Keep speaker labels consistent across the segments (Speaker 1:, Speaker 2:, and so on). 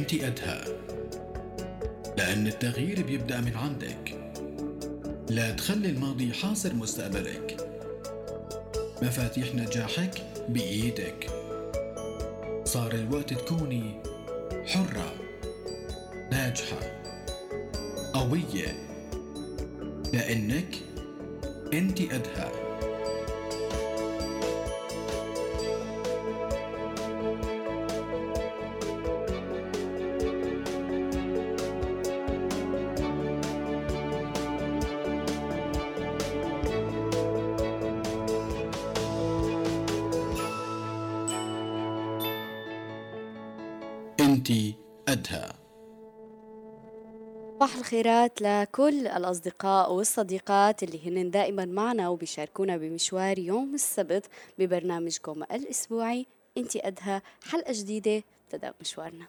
Speaker 1: أنت أدهى. لأن التغيير بيبدأ من عندك. لا تخلي الماضي حاصر مستقبلك. مفاتيح نجاحك بإيدك. صار الوقت تكوني حرة ناجحة قوية. لأنك أنت أدهى.
Speaker 2: لكل الأصدقاء والصديقات اللي هن دائما معنا وبيشاركونا بمشوار يوم السبت ببرنامجكم الأسبوعي. أنت أدهى حلقة جديدة تبدأ مشوارنا.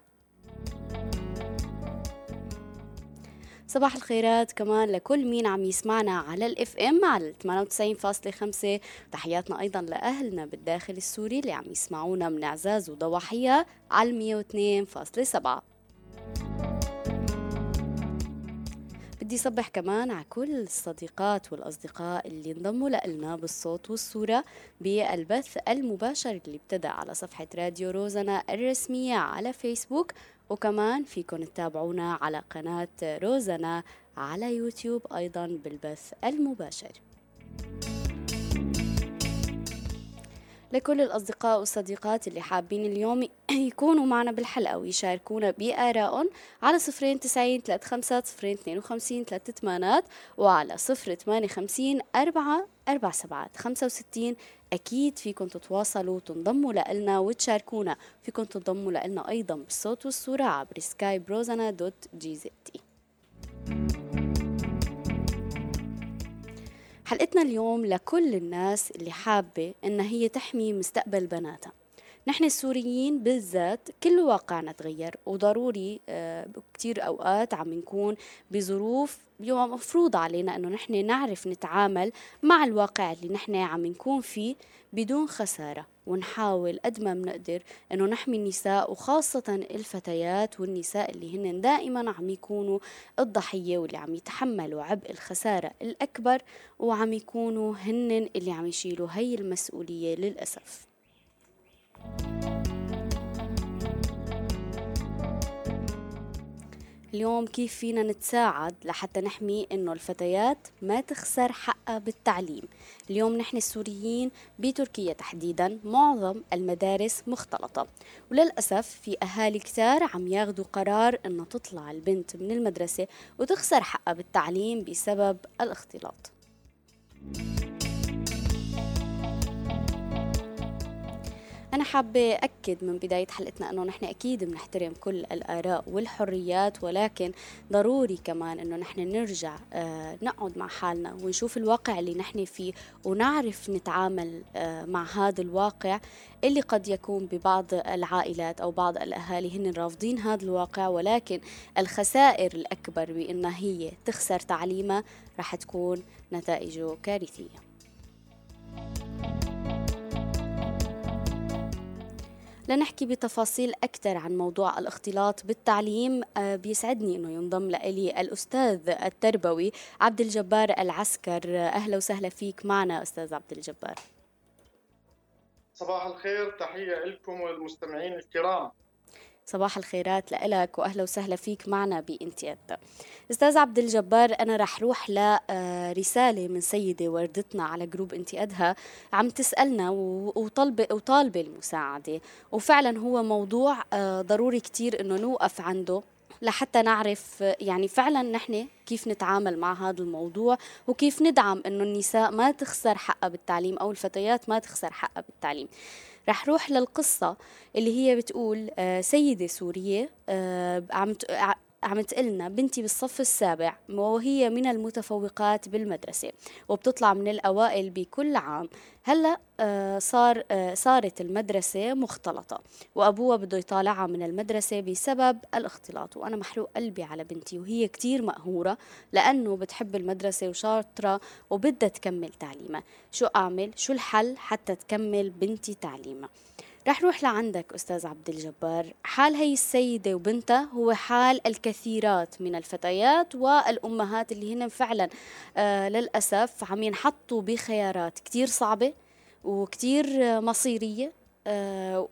Speaker 2: صباح الخيرات كمان لكل مين عم يسمعنا على الإف إم على 98.5 تحياتنا أيضا لأهلنا بالداخل السوري اللي عم يسمعونا من إعزاز وضواحية على 102.7 بدي صبح كمان على كل الصديقات والأصدقاء اللي انضموا لنا بالصوت والصورة بالبث المباشر اللي ابتدأ على صفحة راديو روزنا الرسمية على فيسبوك وكمان فيكن تتابعونا على قناة روزنا على يوتيوب أيضا بالبث المباشر. لكل الأصدقاء والصديقات اللي حابين اليوم يكونوا معنا بالحلقة ويشاركونا بآرائهم على صفرين تسعين ثلاث خمسات صفرين اثنين وخمسين ثلاث ثمانات وعلى صفر ثمانية خمسين أربعة أربع سبعات خمسة وستين. أكيد فيكم تتواصلوا وتنضموا لنا وتشاركونا. فيكم تنضموا لنا أيضا بالصوت والصورة عبر سكاي بروزانا دوت جي حلقتنا اليوم لكل الناس اللي حابة إن هي تحمي مستقبل بناتها. نحن السوريين بالذات كل واقعنا تغير وضروري آه كتير أوقات عم نكون بظروف مفروض علينا أنه نحن نعرف نتعامل مع الواقع اللي نحن عم نكون فيه بدون خسارة. ونحاول قد ما بنقدر إنه نحمي النساء وخاصة الفتيات والنساء اللي هن دائما عم يكونوا الضحية واللي عم يتحملوا عبء الخسارة الأكبر وعم يكونوا هن اللي عم يشيلوا هي المسؤولية للأسف. اليوم كيف فينا نتساعد لحتى نحمي إنه الفتيات ما تخسر حقها بالتعليم. اليوم نحن السوريين بتركيا تحديدا معظم المدارس مختلطة. وللأسف في أهالي كتار عم ياخدوا قرار إنه تطلع البنت من المدرسة وتخسر حقها بالتعليم بسبب الاختلاط. أنا حابة أكد من بداية حلقتنا أنه نحن أكيد بنحترم كل الآراء والحريات ولكن ضروري كمان أنه نحن نرجع آه نقعد مع حالنا ونشوف الواقع اللي نحن فيه ونعرف نتعامل آه مع هذا الواقع اللي قد يكون ببعض العائلات أو بعض الأهالي هن رافضين هذا الواقع ولكن الخسائر الأكبر بأنها هي تخسر تعليمها رح تكون نتائجه كارثية. لنحكي بتفاصيل أكثر عن موضوع الاختلاط بالتعليم. آه، بيسعدني أنه ينضم لي الأستاذ التربوي عبد الجبار العسكر. أهلا وسهلا فيك معنا أستاذ عبد الجبار.
Speaker 3: صباح الخير تحية لكم والمستمعين الكرام.
Speaker 2: صباح الخيرات لك وأهلا وسهلا فيك معنا بانتياد أستاذ عبد الجبار أنا رح روح لرساله من سيدة وردتنا على جروب انتيادها عم تسألنا وطالبة وطالبة المساعدة. وفعلا هو موضوع آه، ضروري كتير إنه نوقف عنده لحتى نعرف يعني فعلا نحن كيف نتعامل مع هذا الموضوع وكيف ندعم إنه النساء ما تخسر حقها بالتعليم أو الفتيات ما تخسر حقها بالتعليم. رح روح للقصة اللي هي بتقول آه، سيدة سورية آه، عم عم تقلنا بنتي بالصف السابع وهي من المتفوقات بالمدرسة وبتطلع من الأوائل بكل عام هلأ آه، صار آه، صارت المدرسة مختلطة وأبوها بده يطالعها من المدرسة بسبب الاختلاط وأنا محروق قلبي على بنتي وهي كتير مقهورة لأنه بتحب المدرسة وشاطرة وبدها تكمل تعليمها شو أعمل؟ شو الحل حتى تكمل بنتي تعليمها؟ رح روح لعندك أستاذ عبد الجبار. حال هي السيدة وبنتها هو حال الكثيرات من الفتيات والأمهات اللي هن فعلا آه للأسف عم ينحطوا بخيارات كتير صعبة وكتير مصيرية آه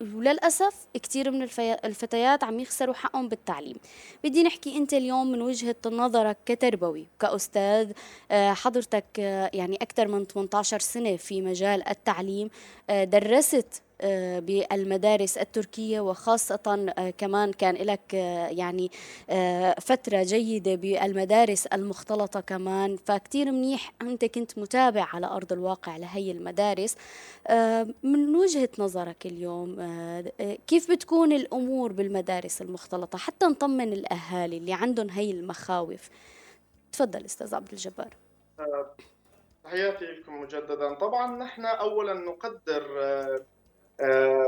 Speaker 2: وللأسف كثير من الفتيات عم يخسروا حقهم بالتعليم. بدي نحكي أنت اليوم من وجهة نظرك كتربوي كأستاذ آه حضرتك آه يعني أكثر من 18 سنة في مجال التعليم درست بالمدارس التركية وخاصة آه، كمان كان لك آه، يعني فترة جيدة بالمدارس المختلطة كمان. فكتير منيح أنت كنت متابع على أرض الواقع لهي المدارس. من وجهة نظرك اليوم كيف بتكون الأمور بالمدارس المختلطة؟ حتى نطمن الأهالي اللي عندهم هي المخاوف. تفضل أستاذ عبد الجبار.
Speaker 3: تحياتي لكم مجددا. طبعا نحن أولا نقدر آه،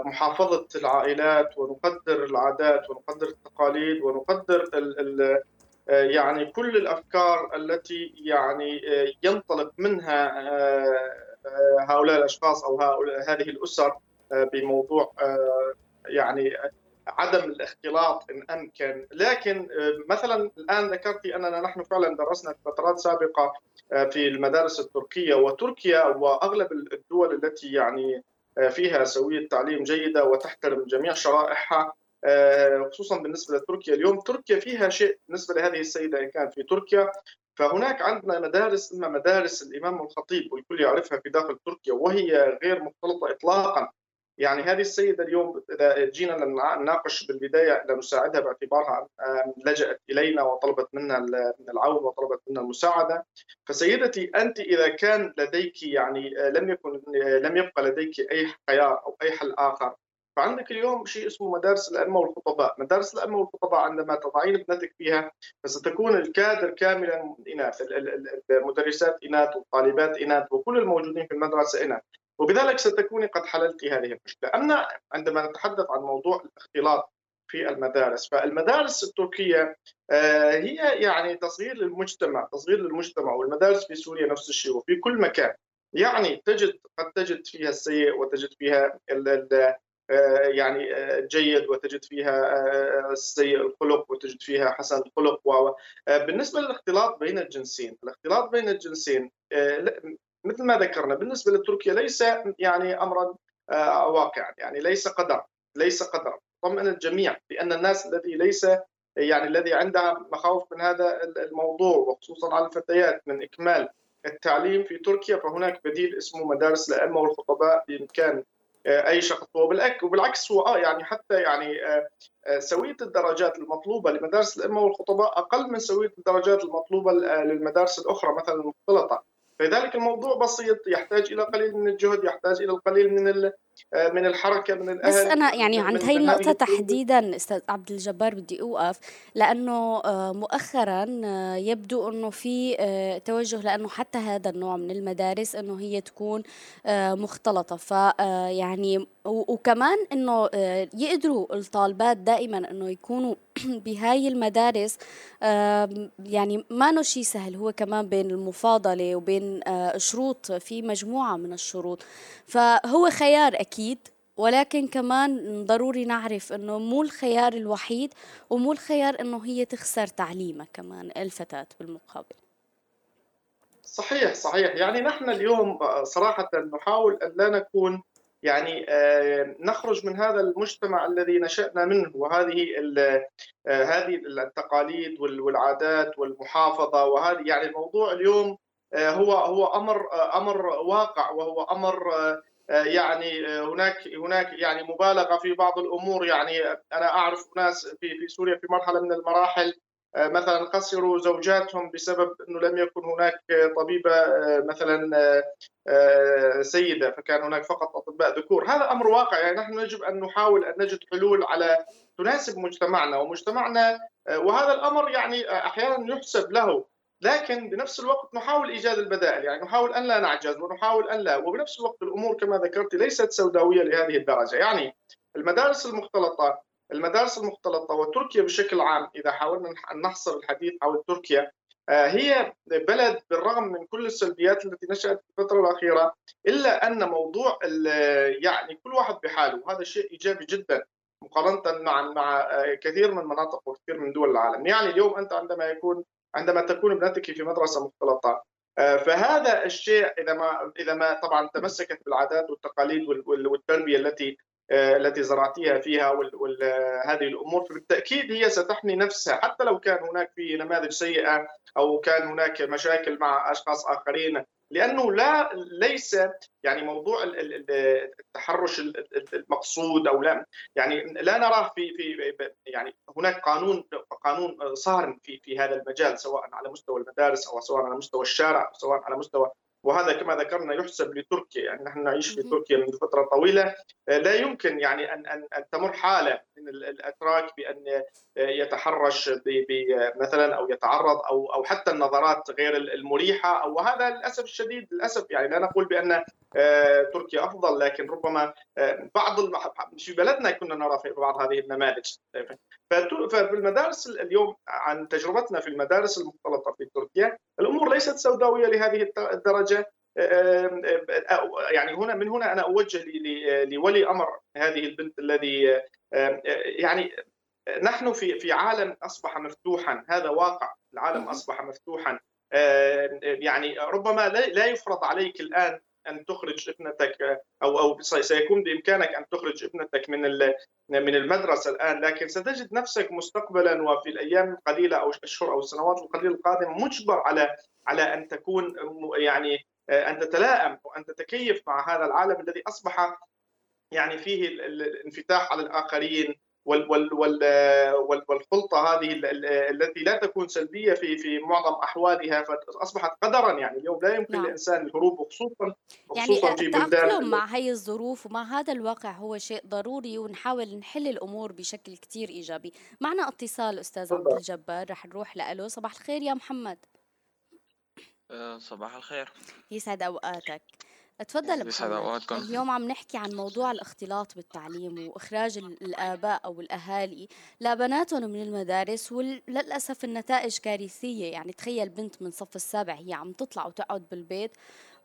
Speaker 3: محافظة العائلات ونقدر العادات ونقدر التقاليد ونقدر ال ال آه، يعني كل الأفكار التي يعني آه، ينطلق منها هؤلاء الأشخاص أو هذه الأسر بموضوع يعني عدم الاختلاط إن أمكن، لكن مثلا الآن ذكرت أننا نحن فعلا درسنا في فترات سابقة في المدارس التركية وتركيا وأغلب الدول التي يعني آه، فيها سوية تعليم جيدة وتحترم جميع شرائحها. آه، خصوصا بالنسبة لتركيا. اليوم تركيا فيها شيء بالنسبة لهذه السيدة إن كانت في تركيا. فهناك عندنا مدارس إما مدارس الإمام الخطيب والكل يعرفها في داخل تركيا وهي غير مختلطة إطلاقا يعني هذه السيدة اليوم إذا جينا نناقش بالبداية لنساعدها باعتبارها لجأت إلينا وطلبت منا العون وطلبت منا المساعدة. فسيدتي أنت إذا كان لديك يعني لم يكن لم يبقى لديك أي خيار أو أي حل آخر فعندك اليوم شيء اسمه مدارس الأئمة والخطباء. مدارس الأئمة والخطباء عندما تضعين ابنتك فيها فستكون الكادر كاملا إناث المدرسات إناث والطالبات إناث وكل الموجودين في المدرسة إناث. وبذلك ستكوني قد حللت هذه المشكلة. أما عندما نتحدث عن موضوع الاختلاط في المدارس فالمدارس التركية آه، هي يعني تصغير للمجتمع تصغير للمجتمع والمدارس في سوريا نفس الشيء وفي كل مكان. يعني تجد قد تجد فيها السيء وتجد فيها آه، يعني الجيد آه، وتجد فيها سيء الخلق وتجد فيها حسن الخلق بالنسبة للاختلاط بين الجنسين الاختلاط بين الجنسين مثل ما ذكرنا بالنسبة لتركيا ليس يعني امرا آه، واقعا. يعني ليس قدر ليس قدر طمئن الجميع بأن الناس الذي ليس يعني الذي عندها مخاوف من هذا الموضوع وخصوصا على الفتيات من إكمال التعليم في تركيا فهناك بديل اسمه مدارس الأئمة والخطباء بإمكان آه، أي شخص. وبالعكس هو آه يعني حتى يعني آه، سوية الدرجات المطلوبة لمدارس الأئمة والخطباء أقل من سوية الدرجات المطلوبة للمدارس الأخرى مثلا المختلطة. فلذلك الموضوع بسيط يحتاج إلى قليل من الجهد يحتاج إلى القليل من من الحركة من الأهل.
Speaker 2: بس أنا يعني عند هي النقطة تحديدا أستاذ عبد الجبار بدي أوقف لأنه آه، مؤخرا آه، يبدو إنه في توجه لأنه حتى هذا النوع من المدارس إنه هي تكون مختلطة. فيعني وكمان إنه يقدروا الطالبات دائما إنه يكونوا بهاي المدارس يعني ما شيء سهل هو كمان بين المفاضلة وبين شروط في مجموعة من الشروط. فهو خيار أكيد ولكن كمان ضروري نعرف إنه مو الخيار الوحيد ومو الخيار إنه هي تخسر تعليمها كمان الفتاة بالمقابل.
Speaker 3: صحيح صحيح. يعني نحن اليوم صراحة نحاول أن لا نكون يعني آه، نخرج من هذا المجتمع الذي نشأنا منه وهذه آه، هذه التقاليد والعادات والمحافظة وهذه يعني الموضوع اليوم آه، هو هو أمر أمر واقع وهو آه، يعني آه، هناك هناك يعني مبالغة في بعض الأمور. يعني أنا أعرف ناس في في سوريا في مرحلة من المراحل آه، مثلا خسروا زوجاتهم بسبب إنه لم يكن هناك طبيبة مثلا سيدة فكان هناك فقط أطباء ذكور. هذا أمر واقع. يعني نحن يجب أن نحاول أن نجد حلول على تناسب مجتمعنا ومجتمعنا وهذا الأمر يعني أحيانا يحسب له لكن بنفس الوقت نحاول إيجاد البدائل يعني نحاول أن لا نعجز ونحاول أن لا وبنفس الوقت الأمور كما ذكرت ليست سوداوية لهذه الدرجة. يعني المدارس المختلطة المدارس المختلطة وتركيا بشكل عام إذا حاولنا ان نحصر الحديث حول تركيا هي بلد بالرغم من كل السلبيات التي نشأت في الفترة الأخيرة إلا أن موضوع يعني كل واحد بحاله وهذا شيء إيجابي جدا مقارنة مع مع كثير من مناطق وكثير من دول العالم. يعني اليوم أنت عندما يكون عندما تكون ابنتك في مدرسة مختلطة. فهذا الشيء إذا ما إذا ما طبعا تمسكت بالعادات والتقاليد والتربية التي آه، التي زرعتيها فيها وهذه الأمور فبالتأكيد هي ستحمي نفسها. حتى لو كان هناك في نماذج سيئة أو كان هناك مشاكل مع أشخاص آخرين لأنه لا ليس يعني موضوع التحرش المقصود أو لا. يعني لا نراه في في يعني هناك قانون قانون صارم في في هذا المجال سواء على مستوى المدارس أو سواء على مستوى الشارع أو سواء على مستوى وهذا كما ذكرنا يحسب لتركيا يعني نحن نعيش في تركيا منذ فترة طويلة. لا يمكن يعني ان ان أن تمر حالة من الأتراك بأن يتحرش مثلا أو يتعرض أو أو حتى النظرات غير المريحة. أو وهذا للأسف الشديد للأسف يعني لا نقول بأن آه، تركيا أفضل لكن ربما آه، بعض في بلدنا كنا نرى في بعض هذه النماذج. ففي المدارس اليوم عن تجربتنا في المدارس المختلطة في تركيا الأمور ليست سوداوية لهذه الدرجة. يعني هنا من هنا أنا أوجه لولي أمر هذه البنت الذي يعني نحن في في عالم أصبح مفتوحا. هذا واقع. العالم أصبح مفتوحا. يعني ربما لا يفرض عليك الآن أن تخرج ابنتك أو أو سيكون بإمكانك أن تخرج ابنتك من من المدرسة الآن لكن ستجد نفسك مستقبلا وفي الأيام القليلة أو الأشهر أو السنوات القليلة القادمة مجبر على على أن تكون يعني أن تتلائم وان تتكيف مع هذا العالم الذي أصبح يعني فيه الانفتاح على الآخرين. والخلطة هذه التي لا تكون سلبية في في معظم أحوالها فأصبحت قدرا يعني. اليوم لا يمكن نعم. للإنسان الهروب وخصوصا
Speaker 2: خصوصا يعني في بلدان مع هي الظروف ومع هذا الواقع هو شيء ضروري ونحاول نحل الأمور بشكل كثير إيجابي. معنا اتصال أستاذ عبد الجبار رح نروح له صباح الخير يا محمد.
Speaker 4: أه، صباح الخير.
Speaker 2: يسعد أوقاتك. تفضل محمد. اليوم عم نحكي عن موضوع الاختلاط بالتعليم وإخراج الآباء أو الأهالي لبناتهم من المدارس وللأسف النتائج كارثية. يعني تخيل بنت من صف السابع هي عم تطلع وتقعد بالبيت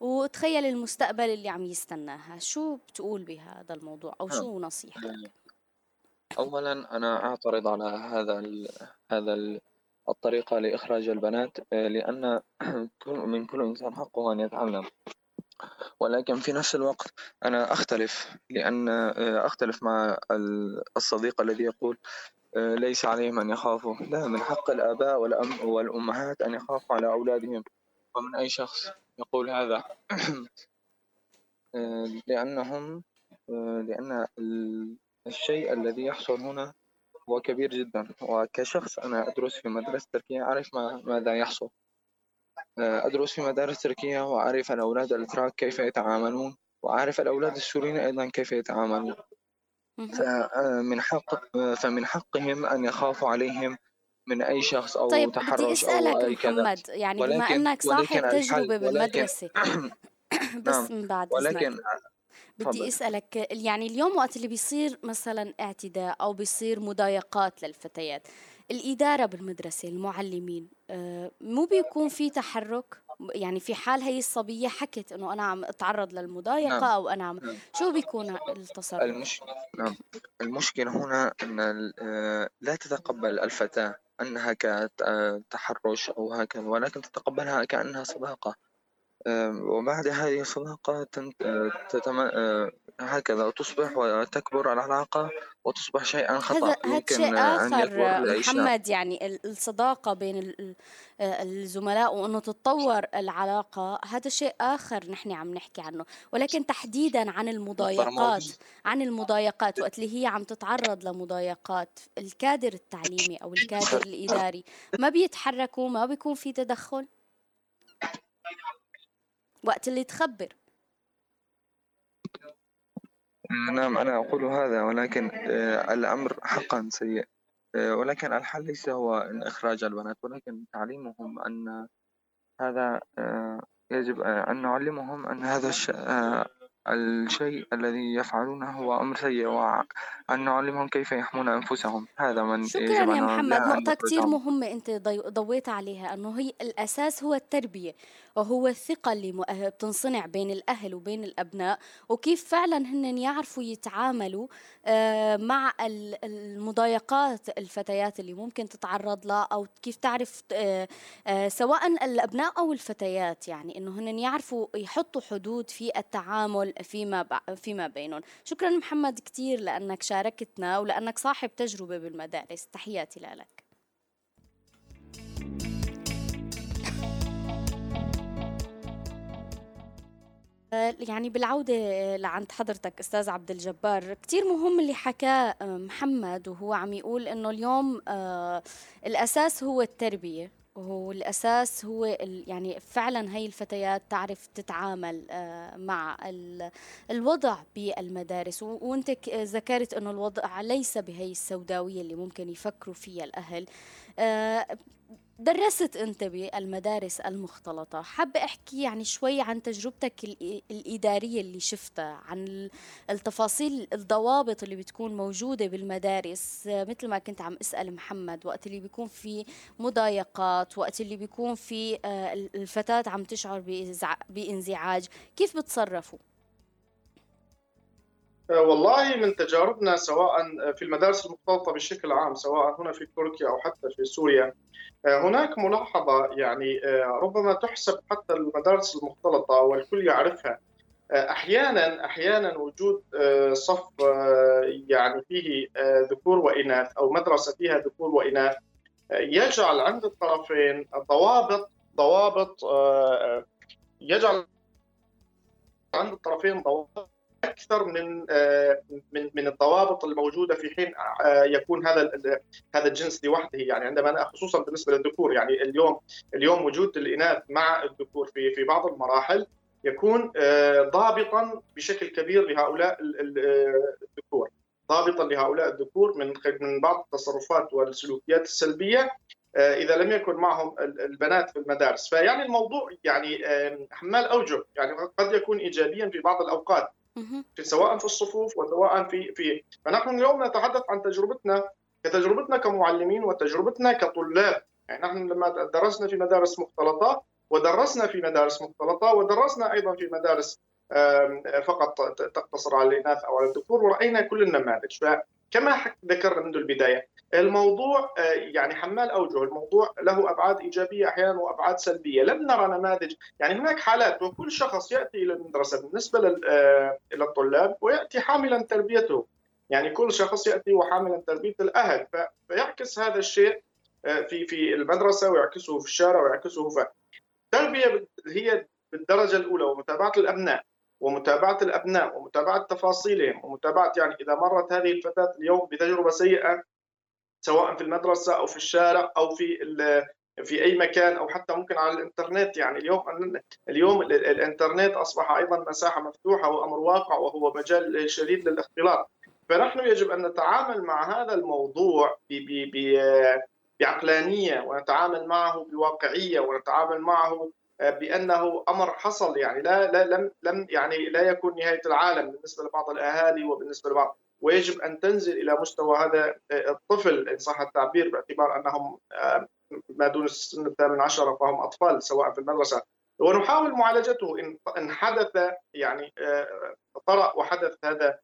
Speaker 2: وتخيل المستقبل اللي عم يستناها. شو بتقول بهذا الموضوع أو شو نصيحتك؟
Speaker 4: اولا أنا أعترض على هذا ال هذا ال الطريقة لإخراج البنات آه، لأن من كل إنسان حقه أن يتعلم. ولكن في نفس الوقت أنا أختلف لأن آه، أختلف مع الصديق الذي يقول آه، ليس عليهم أن يخافوا. لا من حق الآباء والأم والأمهات أن يخافوا على أولادهم. ومن أي شخص يقول هذا؟ آه، لأنهم لأن الشيء الذي يحصل هنا هو كبير جدا. وكشخص أنا أدرس في مدرسة تركيا أعرف ما ماذا يحصل. أدرس في مدارس تركية وأعرف الأولاد الأتراك كيف يتعاملون وأعرف الأولاد السوريين أيضا كيف يتعاملون. فمن حق فمن حقهم أن يخافوا عليهم من أي شخص أو
Speaker 2: طيب
Speaker 4: تحرش
Speaker 2: بدي أسألك أو أي كذا. محمد يعني بما أنك صاحب تجربة بالمدرسة. بس نعم من بعد ولكن بدي أسألك يعني اليوم وقت اللي بيصير مثلا اعتداء أو بيصير مضايقات للفتيات الإدارة بالمدرسة المعلمين آه، مو بيكون في تحرك يعني في حال هي الصبية حكت إنه أنا عم أتعرض للمضايقة نعم. أو أنا عم نعم. شو بيكون التصرف؟
Speaker 4: المش... نعم المشكلة هنا إن آه، لا تتقبل الفتاة أنها كتحرش أو هكذا ولكن تتقبلها كأنها صداقة وبعد هذه الصداقة تتم... آه، هكذا تصبح وتكبر العلاقة وتصبح شيئا خطأ
Speaker 2: هذا يمكن شيء آخر محمد يعني الصداقة بين آه، الزملاء وأنه تتطور العلاقة هذا شيء آخر نحن عم نحكي عنه. ولكن تحديدا عن المضايقات عن المضايقات وقت اللي هي عم تتعرض لمضايقات الكادر التعليمي أو الكادر الإداري ما بيتحركوا؟ ما بيكون في تدخل؟ وقت اللي تخبر.
Speaker 4: نعم أنا أقول هذا ولكن آه، الأمر حقا سيء. آه، ولكن الحل ليس هو إن إخراج البنات ولكن تعليمهم أن هذا آه، يجب أن نعلمهم أن هذا الشيء الذي يفعلونه هو أمر سيء وأن نعلمهم كيف يحمون أنفسهم. هذا من
Speaker 2: شكرا يا محمد. نقطة كثير مهمة أنت ضويت عليها أنه هي الأساس هو التربية. وهو الثقة اللي بتنصنع بين الأهل وبين الأبناء وكيف فعلا هن يعرفوا يتعاملوا آه، مع المضايقات الفتيات اللي ممكن تتعرض لها أو كيف تعرف آه، آه، سواء الأبناء أو الفتيات يعني أنه هن يعرفوا يحطوا حدود في التعامل فيما فيما بينهم. شكرا محمد كثير لأنك شاركتنا ولأنك صاحب تجربة بالمدارس. تحياتي لك. يعني بالعودة لعند حضرتك أستاذ عبد الجبار كتير مهم اللي حكاه محمد وهو عم يقول إنه اليوم آه، الأساس هو التربية والاساس هو يعني فعلا هي الفتيات تعرف تتعامل آه، مع الوضع بالمدارس. وأنت ذكرت إنه الوضع ليس بهي السوداوية اللي ممكن يفكروا فيها الأهل. آه، درست أنت بالمدارس المختلطة حابة أحكي يعني شوي عن تجربتك الإدارية اللي شفتها عن التفاصيل الضوابط اللي بتكون موجودة بالمدارس مثل ما كنت عم أسأل محمد وقت اللي بيكون في مضايقات وقت اللي بيكون في آه، الفتاة عم تشعر بإنزعاج كيف بتصرفوا؟
Speaker 3: آه، والله من تجاربنا سواء في المدارس المختلطة بشكل عام سواء هنا في تركيا أو حتى في سوريا آه، هناك ملاحظة يعني آه، ربما تحسب حتى المدارس المختلطة والكل يعرفها. أحيانا أحيانا وجود صف يعني فيه ذكور وإناث أو مدرسة فيها ذكور وإناث يجعل عند الطرفين ضوابط ضوابط يجعل عند الطرفين ضوابط أكثر من آه، من من الضوابط الموجودة في حين آه، يكون هذا هذا الجنس لوحده. يعني عندما خصوصا بالنسبة للذكور يعني اليوم اليوم وجود الإناث مع الذكور في في بعض المراحل يكون آه، ضابطا بشكل كبير لهؤلاء الذكور. ضابطا لهؤلاء الذكور من من بعض التصرفات والسلوكيات السلبية إذا لم يكن معهم البنات في المدارس. فيعني الموضوع يعني حمال أوجه. يعني قد يكون ايجابيا في بعض الأوقات. سواء في الصفوف وسواء في في فنحن اليوم نتحدث عن تجربتنا كتجربتنا كمعلمين وتجربتنا كطلاب. يعني نحن لما درسنا في مدارس مختلطة ودرسنا في مدارس مختلطة ودرسنا أيضا في مدارس فقط تقتصر على الاناث أو على الذكور ورأينا كل النماذج. فكما ذكرنا منذ البداية. الموضوع آه، يعني حمال أوجه، الموضوع له أبعاد إيجابية أحيانا وأبعاد سلبية، لم نرى نماذج. يعني هناك حالات وكل شخص يأتي إلى المدرسة بالنسبة آه، للطلاب ويأتي حاملا تربيته، يعني كل شخص يأتي وحاملا تربية الأهل، فيعكس هذا الشيء آه، في في المدرسة ويعكسه في الشارع ويعكسه في التربيه هي بالدرجة الأولى ومتابعة الأبناء. ومتابعة الأبناء ومتابعة تفاصيلهم ومتابعة يعني إذا مرت هذه الفتاة اليوم بتجربة سيئة سواء في المدرسة أو في الشارع أو في في أي مكان أو حتى ممكن على الإنترنت يعني اليوم اليوم الإنترنت أصبح أيضا مساحة مفتوحة وأمر واقع وهو مجال شديد للاختلاط. فنحن يجب أن نتعامل مع هذا الموضوع بعقلانية ونتعامل معه بواقعية ونتعامل معه بأنه أمر حصل يعني لا لا لم لم يعني لا يكون نهاية العالم بالنسبة لبعض الأهالي وبالنسبة لبعض. ويجب أن تنزل إلى مستوى هذا الطفل إن صح التعبير باعتبار أنهم آه، ما دون السن الثامن عشر فهم أطفال سواء في المدرسة. ونحاول معالجته إن حدث يعني آه، طرأ وحدث هذا آه،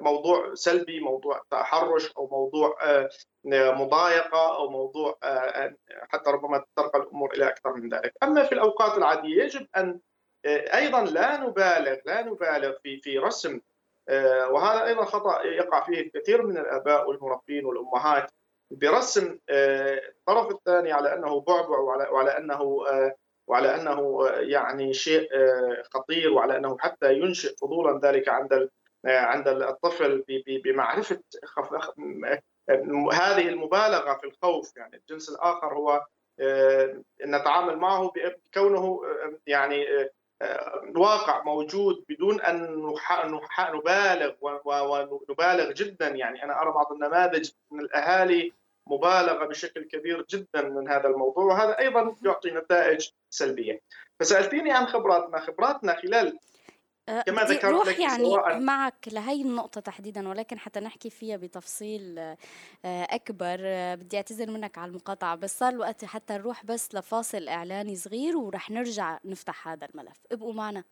Speaker 3: موضوع سلبي موضوع تحرش أو موضوع مضايقة أو موضوع حتى ربما ترقى الأمور إلى أكثر من ذلك. أما في الأوقات العادية يجب أن أيضا لا نبالغ لا نبالغ في في رسم آه، وهذا أيضا خطأ يقع فيه الكثير من الآباء والمربين والأمهات برسم آه، الطرف الثاني على أنه بعبع وعلى, وعلى أنه آه، وعلى أنه يعني شيء خطير وعلى أنه حتى ينشئ فضولا ذلك عند عند الطفل بمعرفة هذه المبالغة في الخوف. يعني الجنس الآخر هو نتعامل معه بكونه يعني الواقع موجود بدون أن نبالغ ونبالغ جدا. يعني أنا أرى بعض النماذج من الأهالي مبالغة بشكل كبير جدا من هذا الموضوع وهذا أيضا يعطي نتائج سلبية. فسألتيني عن خبراتنا، خبراتنا خلال
Speaker 2: كما ذكرت روح لك يعني سواء معك لهي النقطة تحديدا ولكن حتى نحكي فيها بتفصيل أه، أكبر أه، بدي أعتذر منك على المقاطعة بس صار الوقت حتى نروح بس لفاصل إعلاني صغير ورح نرجع نفتح هذا الملف. ابقوا معنا.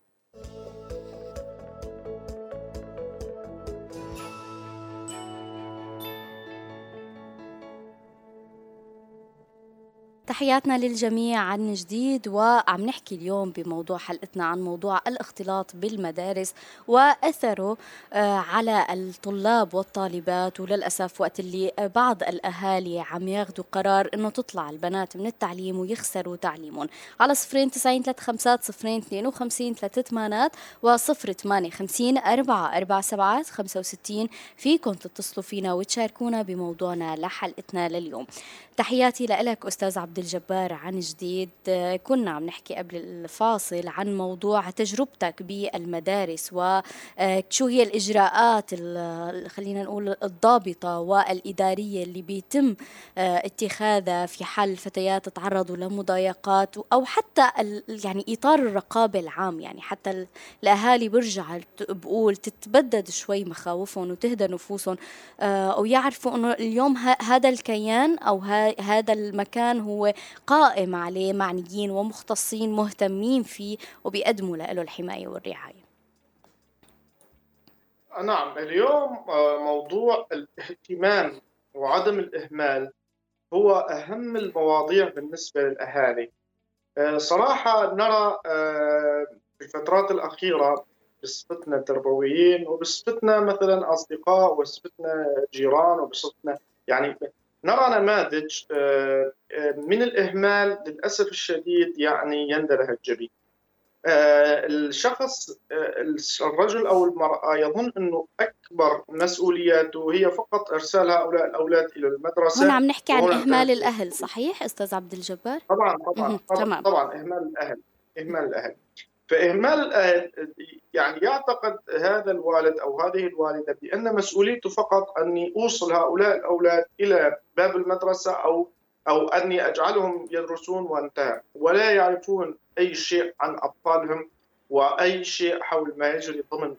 Speaker 2: تحياتنا للجميع عن جديد وعم نحكي اليوم بموضوع حلقتنا عن موضوع الاختلاط بالمدارس وأثره آه، على الطلاب والطالبات وللأسف وقت اللي بعض الأهالي عم ياخذوا قرار إنه تطلع البنات من التعليم ويخسروا تعليمهم. على صفرين تسعين ثلاث خمسات صفرين اثنين وخمسين ثلاث ثمانات وصفر ثمانية خمسين أربعة أربعة سبعات خمسة وستين. فيكم تتصلوا فينا وتشاركونا بموضوعنا لحلقتنا لليوم. تحياتي لك أستاذ عبد الجبار عن جديد. كنا عم نحكي قبل الفاصل عن موضوع تجربتك بالمدارس وشو هي الإجراءات خلينا نقول الضابطة والإدارية اللي بيتم اتخاذها في حال الفتيات تعرضوا لمضايقات أو حتى يعني إطار الرقابة العام. يعني حتى الأهالي برجع بقول تتبدد شوي مخاوفهم وتهدى نفوسهم ويعرفوا أنه اليوم هذا الكيان أو هذا المكان هو قائم عليه معنيين ومختصين مهتمين فيه وبيقدموا له الحماية والرعاية.
Speaker 3: نعم اليوم آه، موضوع الاهتمام وعدم الإهمال هو أهم المواضيع بالنسبة للأهالي. آه، صراحة نرى آه، في الفترات الأخيرة بصفتنا تربويين وبصفتنا مثلا أصدقاء وبصفتنا جيران وبصفتنا يعني نرى نماذج آه، آه، من الإهمال للأسف الشديد يعني يندلها الجبين. آه، الشخص الرجل أو المرأة يظن أنه أكبر مسؤولياته هي فقط إرسال هؤلاء الأولاد إلى المدرسة.
Speaker 2: هنا عم نحكي عن إهمال الأهل صحيح أستاذ عبد الجبار؟
Speaker 3: طبعا طبعا طبعا, طبعا إهمال الأهل إهمال الأهل. فإهمال يعني يعتقد هذا الوالد أو هذه الوالدة بأن مسؤوليته فقط أني أوصل هؤلاء الأولاد إلى باب المدرسة أو أو أني أجعلهم يدرسون وأنتهى. ولا يعرفون أي شيء عن أطفالهم وأي شيء حول ما يجري ضمن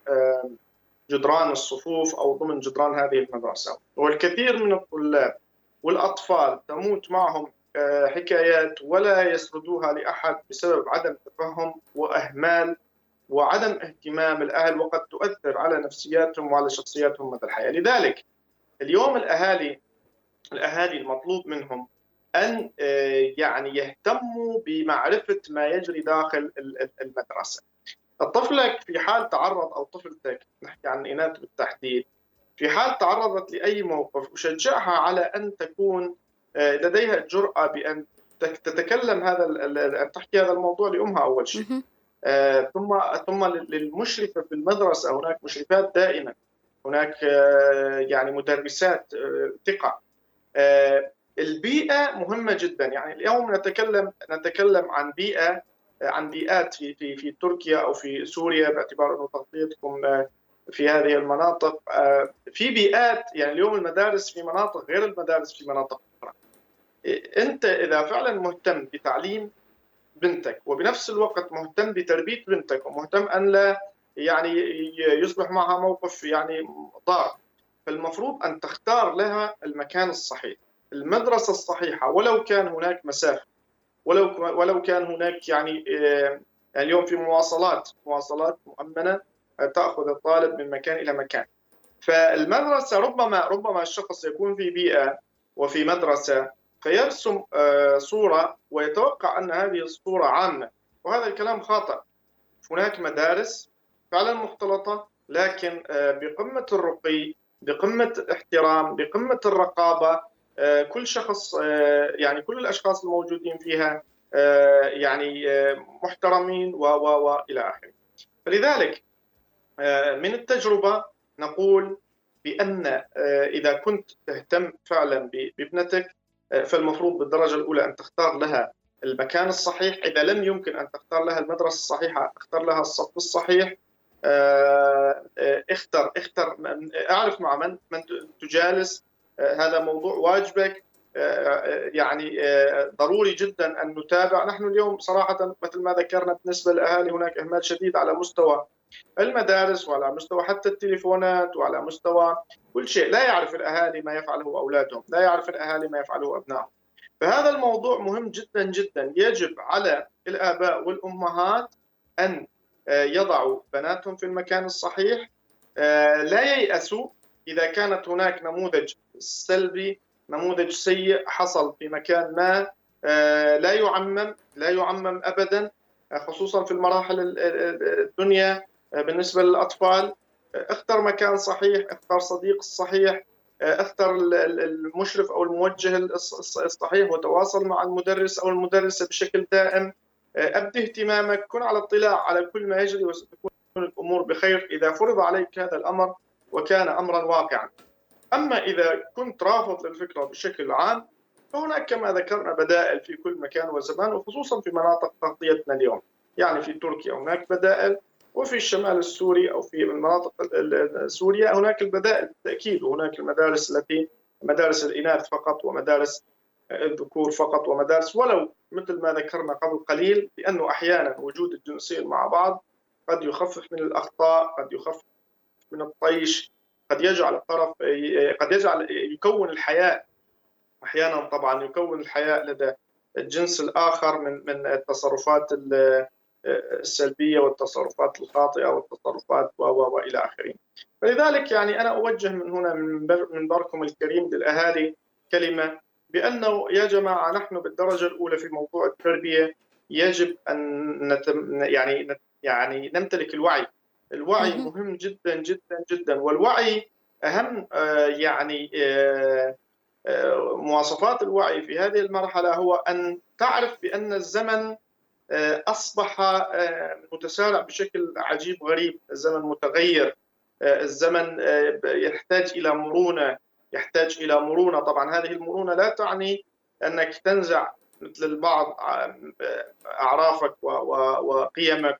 Speaker 3: جدران الصفوف أو ضمن جدران هذه المدرسة. والكثير من الطلاب والأطفال تموت معهم آه، حكايات ولا يسردوها لأحد بسبب عدم تفهم وأهمال وعدم اهتمام الأهل وقد تؤثر على نفسياتهم وعلى شخصياتهم مدى الحياة، لذلك اليوم الأهالي الأهالي المطلوب منهم أن آه، يعني يهتموا بمعرفة ما يجري داخل المدرسة. طفلك في حال تعرض أو طفلتك نحكي عن الاناث بالتحديد في حال تعرضت لأي موقف أشجعها على أن تكون آه، لديها الجرأة بأن تتكلم هذا أن تحكي هذا الموضوع لأمها أول شيء. آه، ثم ثم للمشرفة في المدرسة هناك مشرفات دائما هناك آه، يعني مدرسات ثقة. البيئة مهمة جدا. يعني اليوم نتكلم نتكلم عن بيئة عن بيئات في في في تركيا أو في سوريا باعتبار أنه تغطيتكم في هذه المناطق. في بيئات يعني اليوم المدارس في مناطق غير المدارس في مناطق. انت اذا فعلا مهتم بتعليم بنتك وبنفس الوقت مهتم بتربية بنتك ومهتم أن لا يعني يصبح معها موقف يعني ضار فالمفروض أن تختار لها المكان الصحيح المدرسة الصحيحة ولو كان هناك مسافه ولو ولو كان هناك يعني آه، اليوم في مواصلات مواصلات مؤمنة تأخذ الطالب من مكان إلى مكان. فالمدرسة ربما ربما الشخص يكون في بيئة وفي مدرسة فيرسم آه، صورة ويتوقع أن هذه الصورة عامة وهذا الكلام خاطئ هناك مدارس فعلا مختلطة لكن آه، بقمة الرقي بقمة الاحترام بقمة الرقابة آه، كل شخص يعني كل الأشخاص الموجودين فيها يعني محترمين و و والى آخره. فلذلك من التجربة نقول بأن إذا كنت تهتم فعلا بابنتك فالمفروض بالدرجة الأولى أن تختار لها المكان الصحيح. إذا لم يمكن أن تختار لها المدرسة الصحيحة اختر لها الصف الصحيح. آه، آه، اختر اختر أعرف مع من من تجالس. آه، هذا موضوع واجبك. يعني ضروري جدا أن نتابع. نحن اليوم صراحة مثل ما ذكرنا بالنسبة للأهالي هناك إهمال شديد على مستوى المدارس وعلى مستوى حتى التليفونات وعلى مستوى كل شيء. لا يعرف الأهالي ما يفعله أولادهم لا يعرف الأهالي ما يفعله أبنائهم. فهذا الموضوع مهم جدا جدا. يجب على الآباء والأمهات أن آه، يضعوا بناتهم في المكان الصحيح. آه، لا ييأسوا إذا كانت هناك نموذج سلبي نموذج سيء حصل في مكان ما. آه، لا يعمم لا يعمم أبدا خصوصا في المراحل الدنيا. بالنسبة للأطفال اختر مكان صحيح اختر صديق الصحيح اختر المشرف أو الموجه الصحيح وتواصل مع المدرس أو المدرسة بشكل دائم. أبدي اهتمامك كن على اطلاع على كل ما يجري وستكون الأمور بخير إذا فرض عليك هذا الأمر وكان امرا واقعا. أما إذا كنت رافض للفكرة بشكل عام فهناك كما ذكرنا بدائل في كل مكان وزمان وخصوصا في مناطق تغطيتنا اليوم. يعني في تركيا هناك بدائل وفي الشمال السوري أو في مناطق سوريا هناك البدائل بالتأكيد وهناك المدارس التي مدارس الإناث فقط ومدارس الذكور فقط ومدارس ولو مثل ما ذكرنا قبل قليل بانه أحيانا وجود الجنسين مع بعض قد يخفف من الأخطاء قد يخفف من الطيش قد يجعل الطرف قد يجعل يكون الحياء أحيانا طبعا يكون الحياء لدى الجنس الآخر من من التصرفات السلبية والتصرفات الخاطئة والتصرفات و والى آخره. فلذلك يعني أنا أوجه من هنا من منبركم الكريم للأهالي كلمة بأنه يا جماعة نحن بالدرجة الأولى في موضوع التربية يجب أن نتم يعني يعني نمتلك الوعي. الوعي مهم جدا جدا جدا والوعي أهم آه، يعني آه، آه، مواصفات الوعي في هذه المرحلة هو أن تعرف بأن الزمن أصبح آه، متسارع بشكل عجيب غريب الزمن متغير. آه، الزمن يحتاج إلى مرونة يحتاج إلى مرونة. طبعا هذه المرونة لا تعني أنك تنزع مثل البعض أعرافك وقيمك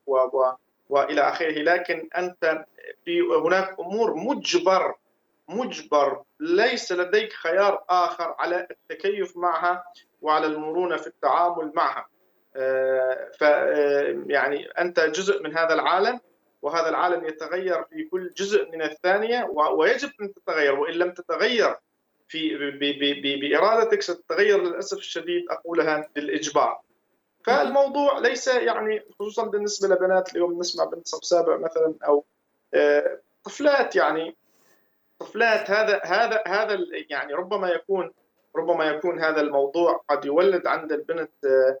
Speaker 3: وإلى آخره. لكن أنت في هناك أمور مجبر مجبر. ليس لديك خيار آخر على التكيف معها وعلى المرونة في التعامل معها. ف يعني أنت جزء من هذا العالم وهذا العالم يتغير في كل جزء من الثانية ويجب أن تتغير وإن لم تتغير في بإرادتك ستتغير للأسف الشديد أقولها بالإجبار. فالموضوع ليس يعني خصوصا بالنسبة لبنات اليوم نسمع بنت صف سابع مثلا أو آه، طفلات يعني طفلات هذا هذا هذا يعني ربما يكون ربما يكون هذا الموضوع قد يولد عند البنت آه، آه،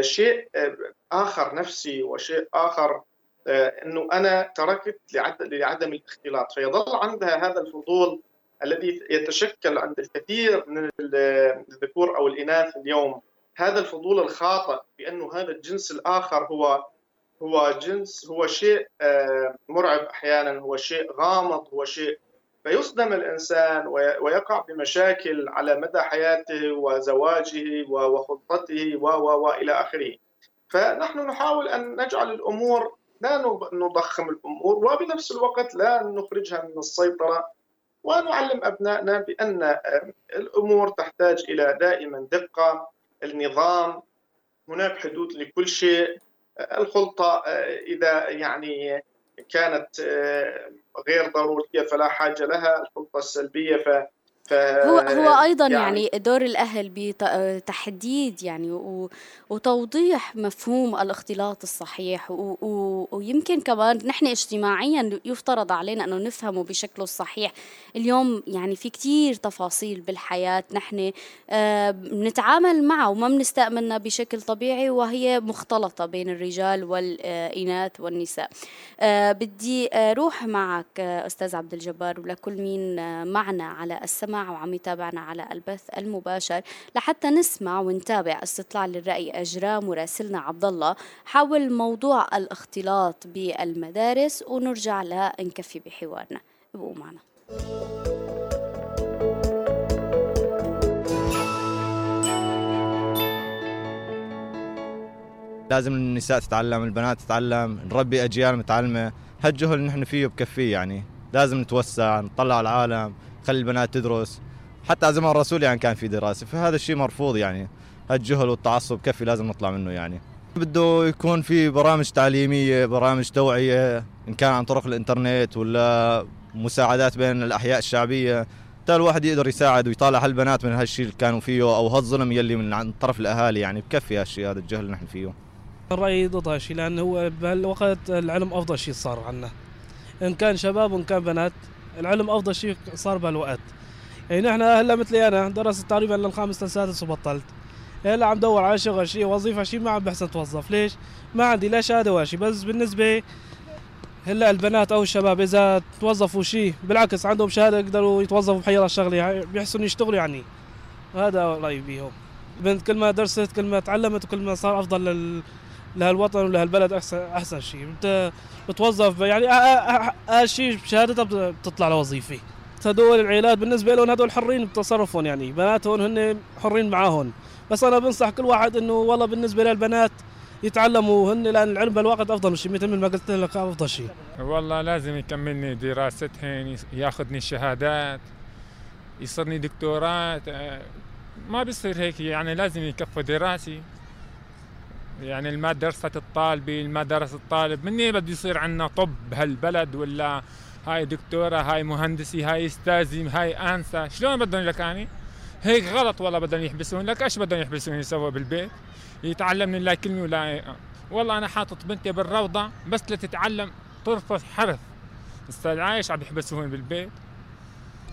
Speaker 3: شيء آه، آخر نفسي وشيء آخر آه، إنه أنا تركت لعدم الاختلاط. فيظل عندها هذا الفضول الذي يتشكل عند الكثير من الذكور أو الإناث اليوم. هذا الفضول الخاطئ بأنه هذا الجنس الآخر هو هو جنس هو شيء مرعب أحيانا هو شيء غامض هو شيء فيصدم الإنسان ويقع بمشاكل على مدى حياته وزواجه وخطته و وإلى آخره. فنحن نحاول أن نجعل الأمور لا نضخم الأمور وبنفس الوقت لا نخرجها من السيطرة ونعلم أبنائنا بأن الأمور تحتاج إلى دائما دقة، النظام، هناك حدود لكل شيء، الخلطة إذا يعني كانت آه، غير ضرورية فلا حاجة لها الخطه السلبية ف
Speaker 2: هو هو أيضا يعني, يعني دور الأهل بتحديد يعني وتوضيح مفهوم الاختلاط الصحيح ويمكن كمان نحن اجتماعيا يفترض علينا أنه نفهمه بشكله الصحيح. اليوم يعني في كتير تفاصيل بالحياة نحن آه، بنتعامل معها وما بنستأمنها بشكل طبيعي وهي مختلطة بين الرجال والإناث والنساء. آه، بدي أروح معك أستاذ عبد الجبار ولكل مين معنا على السماع. وعم يتابعنا على البث المباشر لحتى نسمع ونتابع استطلاع للرأي أجراه مراسلنا عبد الله حول موضوع الاختلاط بالمدارس ونرجع لنكفي بحوارنا. ابقوا معنا.
Speaker 5: لازم النساء تتعلم البنات تتعلم نربي أجيال متعلمة. هالجهل اللي نحن فيه بكفيه يعني. لازم نتوسع نطلع العالم. خلي البنات تدرس. حتى زمان الرسول يعني كان في دراسة فهذا الشيء مرفوض يعني. هالجهل والتعصب كفي لازم نطلع منه يعني. بده يكون في برامج تعليمية برامج توعية إن كان عن طرق الإنترنت ولا مساعدات بين الأحياء الشعبية. تا الواحد يقدر يساعد ويطالع هالبنات من هالشيء اللي كانوا فيه أو هالظلم يلي من عند طرف الأهالي يعني. بكفي هالشيء هذا الجهل اللي نحن فيه.
Speaker 6: الرأي ضد هالشيء لأنه هو بهالوقت العلم أفضل شيء صار عنا. إن كان شباب وإن كان بنات العلم أفضل شيء صار بهالوقت. يعني نحن هلا مثلي أنا درست تقريبا للخامس للسادس وبطلت. هلا عم دور على شغل شيء وظيفة شيء ما عم بحسن اتوظف ليش؟ ما عندي لا شهادة ولا شيء بس بالنسبة هلا البنات أو الشباب إذا توظفوا شيء بالعكس عندهم شهادة يقدروا يتوظفوا بحي شغله بيحسوا يشتغلوا يعني. هذا رأيي بيهم. بنت كل ما درست كل ما تعلمت وكل ما صار أفضل لل... لهالوطن ولهالبلد احسن أحسن شيء. أنت بتوظف يعني أقل شيء بشهادتها بتطلع لوظيفه هدول العائلات بالنسبة لهم هدول حرين بتصرفهم يعني. بناتهم هن حرين معاهم. بس أنا بنصح كل واحد إنه والله بالنسبة للبنات يتعلموا هن لأن العلم بالوقت أفضل شيء مثل ما قلت لك أفضل شيء.
Speaker 7: والله لازم يكملني دراستهن ياخذني شهادات يصيرني دكتورات ما بيصير هيك يعني لازم يكفوا دراسي. يعني درست الطالبي درس الطالب مني بده يصير عندنا طب بهالبلد ولا هاي دكتورة هاي مهندسي هاي استاذي هاي أنسة؟ شلون بدهم لك يعني هيك غلط والله بدهم يحبسون لك إيش بدهم يحبسون يسووا بالبيت؟ يتعلم من لا كلمة ولا والله أنا حاطط بنتي بالروضة بس لتتعلم طرفة حرف. أستاذ عايش عم يحبسون بالبيت.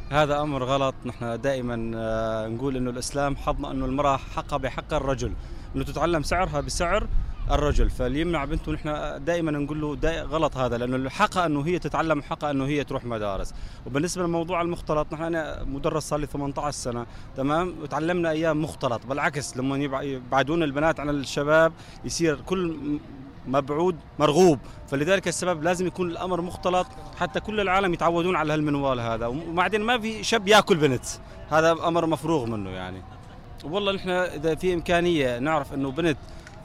Speaker 8: هذا أمر غلط. نحن دائما آه، نقول إنه الإسلام حضنا إنه المرأة حقها بحق الرجل. إنه تتعلم سعرها بسعر الرجل. فاللي يمنع بنته نحن دائما نقول له غلط هذا لأنه حقها إنه هي تتعلم حقها إنه هي تروح مدارس. وبالنسبة لموضوع المختلط نحن أنا مدرس صار لي 18 سنة تمام؟ وتعلمنا أيام مختلط بالعكس لما يبعدون البنات عن الشباب يصير كل مبعود مرغوب. فلذلك السبب لازم يكون الأمر مختلط حتى كل العالم يتعودون على هالمنوال هذا. وبعدين ما في شاب يأكل بنت. هذا أمر مفروغ منه يعني. والله نحن إذا في إمكانية نعرف إنه بنت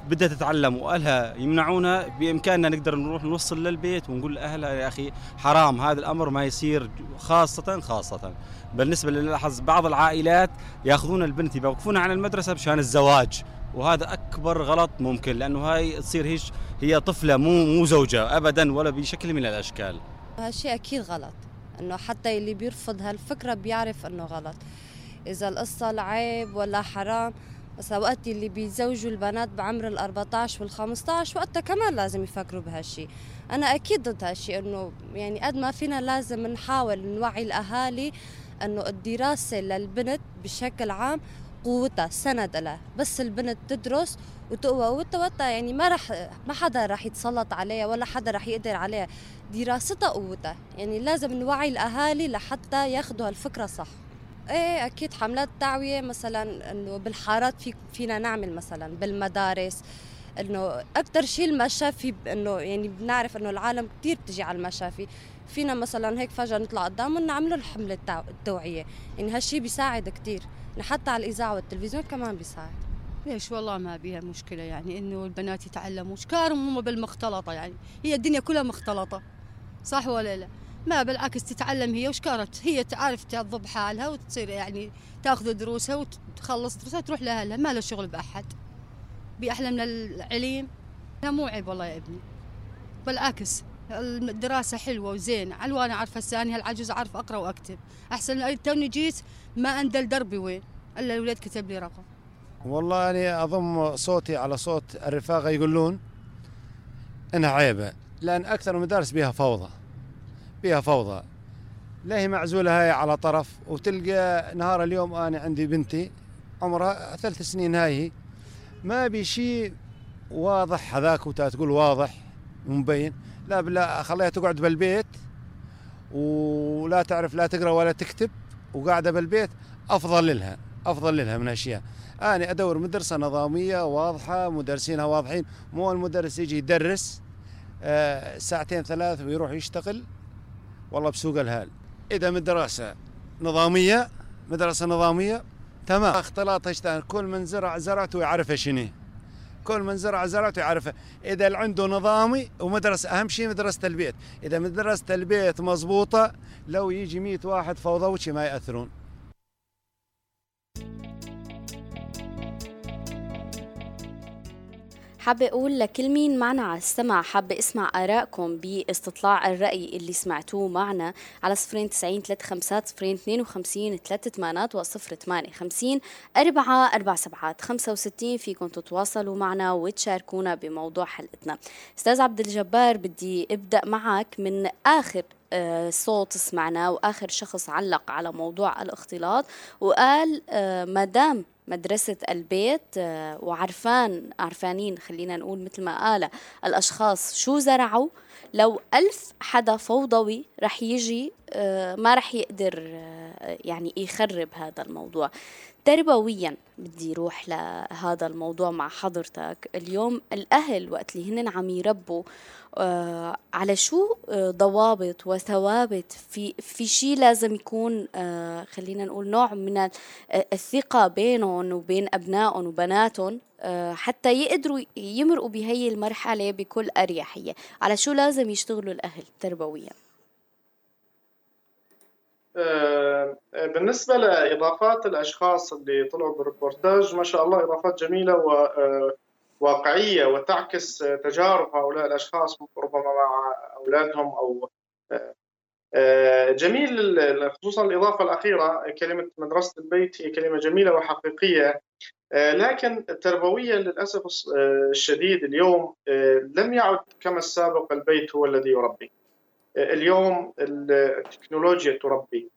Speaker 8: بدها تتعلم وأهلها يمنعونها بإمكاننا نقدر نروح نوصل للبيت ونقول لأهلها يا أخي حرام هذا الأمر ما يصير خاصة خاصة. بالنسبة للاحظ بعض العائلات يأخذون البنت يوقفونها عن المدرسة مشان الزواج وهذا أكبر غلط ممكن لأنه هاي تصير هيش هي طفلة مو مو زوجة ابدا ولا بشكل من الأشكال.
Speaker 9: هالشيء أكيد غلط إنه حتى اللي بيرفض هالفكرة بيعرف إنه غلط. إذا القصة لعيب ولا حرام بس وقت اللي بيزوجوا البنات بعمر ال 14 وال 15 وقتها كمان لازم يفكروا بهالشيء أنا أكيد ضد هالشيء إنه يعني قد ما فينا لازم نحاول نوعي الأهالي إنه الدراسة للبنت بشكل عام قوتها سند لها. بس البنت تدرس وتقوى قوتها يعني ما رح ما حدا رح يتسلط عليها ولا حدا رح يقدر عليها. دراستها قوتها. يعني لازم نوعي الأهالي لحتى ياخذوا هالفكرة صح. إيه أكيد حملات تعويه مثلا إنه بالحارات في فينا نعمل مثلا بالمدارس إنه أكثر شيء المشافي إنه يعني بنعرف إنه العالم كثير بتجي على المشافي. فينا مثلا هيك فجأة نطلع قدام ونعمل حمله التوعية. يعني هالشيء بيساعد كثير حتى على الإذاعة والتلفزيون كمان بيساعد.
Speaker 10: ليش؟ والله ما بيها مشكلة يعني إنه البنات يتعلموا. شكارهم هم بالمختلطة يعني. هي الدنيا كلها مختلطة. صح ولا لا؟ ما بالعكس تتعلم هي وشكارت هي تعرف تضب حالها وتصير يعني تاخذ دروسها وتخلص دروسها تروح لأهلها. ما له شغل بأحد. بأحلى من العليم. لا مو عيب والله يا ابني. بالعكس الدراسة حلوة وزين علوانة عارفة الثانية العجوز عارفة أقرأ وأكتب. أحسن. توني جيت ما أندل دربي وين إلا الولاد كتب لي رقم.
Speaker 11: والله أنا أضم صوتي على صوت الرفاقة يقولون إنها عيبة لأن أكثر المدارس بها فوضى. بها فوضى. لا هي معزولة هاي على طرف. وتلقى نهار اليوم أنا عندي بنتي عمرها ثلاث سنين هاي ما بي شيء واضح هذاك وتقول واضح ومبين. لا بالله خليها تقعد بالبيت ولا تعرف لا تقرأ ولا تكتب وقاعدة بالبيت. أفضل لها أفضل لها من أشياء. أنا أدور مدرسة نظامية واضحة مدرسينها واضحين. مو المدرس يجي يدرس آه، ساعتين ثلاث ويروح يشتغل. والله بسوق الهال. إذا مدرسة نظامية مدرسة نظامية تمام. اختلاط اشتغل كل من زرع زرعته يعرف شنو كل من زرع زرعته يعرفه إذا عنده نظامي ومدرسة أهم شيء مدرسة البيت. إذا مدرسة البيت مضبوطة لو يجي 100 واحد فوضوي ما يأثرون.
Speaker 2: حابة أقول لكل مين معنا على السمع. حابة اسمع آرائكم باستطلاع الرأي اللي سمعتوه معنا على صفرين تسعين ثلاثة خمسات صفرين اثنين وخمسين ثلاثة ثمانات وصفر ثمانية خمسين أربعة أربع سبعات خمسة وستين فيكم تتواصلوا معنا وتشاركونا بموضوع حلقتنا. أستاذ عبد الجبار بدي أبدأ معك من آخر آه، صوت سمعناه وآخر شخص علق على موضوع الاختلاط وقال آه، ما دام مدرسة البيت آه، وعرفان عرفانين خلينا نقول مثل ما قال الأشخاص شو زرعوا؟ لو ألف حدا فوضوي رح يجي ما رح يقدر يعني يخرب هذا الموضوع. تربويا بدي روح لهذا الموضوع مع حضرتك. اليوم الأهل وقت اللي هن عم يربوا آه على شو آه ضوابط وثوابت في في شيء لازم يكون آه خلينا نقول نوع من آه، الثقة بينهم وبين أبنائهم وبناتهم آه حتى يقدروا يمرقوا بهي المرحلة بكل أريحية. على شو لازم يشتغلوا الأهل تربويا؟
Speaker 3: آه، بالنسبة لإضافات الأشخاص اللي طلعوا بالريبورتاج ما شاء الله إضافات جميلة وواقعية آه، وتعكس تجارب هؤلاء الأشخاص ربما مع أولادهم أو آه، جميل خصوصا الإضافة الأخيرة كلمة مدرسة البيت هي كلمة جميلة وحقيقية لكن تربويا للأسف الشديد اليوم لم يعد كما السابق البيت هو الذي يربي. اليوم التكنولوجيا تربي.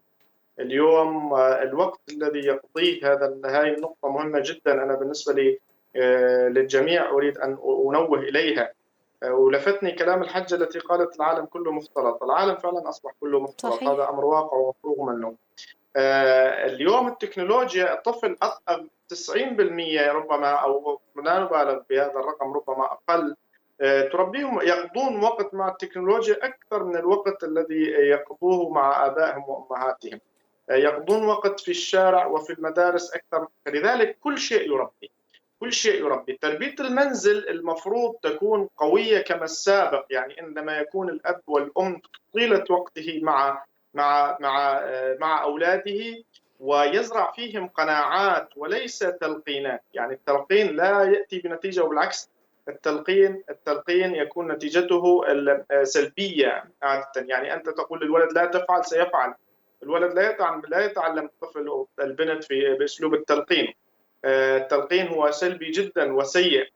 Speaker 3: اليوم آه، الوقت الذي يقضيه هذا هذه النقطة مهمة جدا. أنا بالنسبة لي آه، للجميع أريد أن أنوه إليها. آه، ولفتني كلام الحجة التي قالت العالم كله مختلط. العالم فعلا أصبح كله مختلط. صحيح. هذا أمر واقع ومفروغ منه. اليوم التكنولوجيا الطفل 90% ربما أو لا نبالغ بهذا الرقم ربما أقل. آه، تربيهم يقضون وقت مع التكنولوجيا أكثر من الوقت الذي يقضوه مع آبائهم وأمهاتهم. آه، يقضون وقت في الشارع وفي المدارس أكثر. لذلك كل شيء يربي. كل شيء يربي. تربية المنزل المفروض تكون قوية كما السابق يعني عندما يكون الأب والأم طيلة وقته مع مع مع آه، مع أولاده ويزرع فيهم قناعات وليس تلقينات. يعني التلقين لا يأتي بنتيجة وبالعكس التلقين التلقين يكون نتيجته سلبية عادة. يعني أنت تقول للولد لا تفعل سيفعل. الولد لا يتعلم لا يتعلم الطفل البنت في بأسلوب التلقين. آه، التلقين هو سلبي جدا وسيء.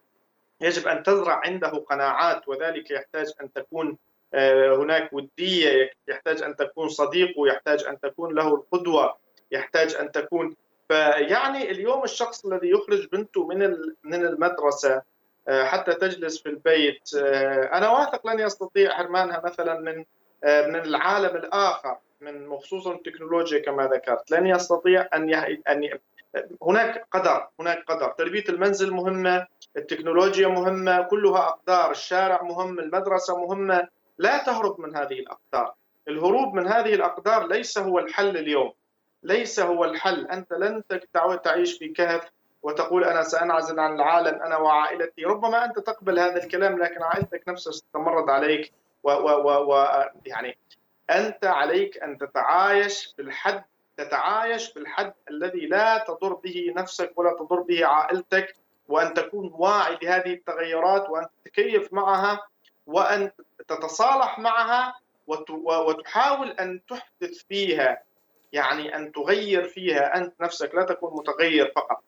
Speaker 3: يجب أن تزرع عنده قناعات وذلك يحتاج أن تكون آه، هناك ودية يحتاج أن تكون صديقه يحتاج أن تكون له القدوة يحتاج أن تكون. فيعني اليوم الشخص الذي يخرج بنته من من المدرسة آه، حتى تجلس في البيت آه، أنا واثق لن يستطيع حرمانها مثلا من آه، من العالم الآخر من خصوصا التكنولوجيا كما ذكرت. لن يستطيع أن أن هناك قدر هناك قدر. تربية المنزل مهمة التكنولوجيا مهمة كلها أقدار. الشارع مهم المدرسة مهمة. لا تهرب من هذه الأقدار. الهروب من هذه الأقدار ليس هو الحل اليوم. ليس هو الحل. أنت لن تعيش في كهف وتقول أنا سأنعزل عن العالم أنا وعائلتي. ربما أنت تقبل هذا الكلام لكن عائلتك نفسها ستتمرد عليك و, و, و, و يعني أنت عليك أن تتعايش بالحد تتعايش بالحد الذي لا تضر به نفسك ولا تضر به عائلتك وأن تكون واعي لهذه التغيرات وأن تتكيف معها وأن تتصالح معها وتحاول أن تحدث فيها يعني أن تغير فيها أنت نفسك لا تكون متغير فقط.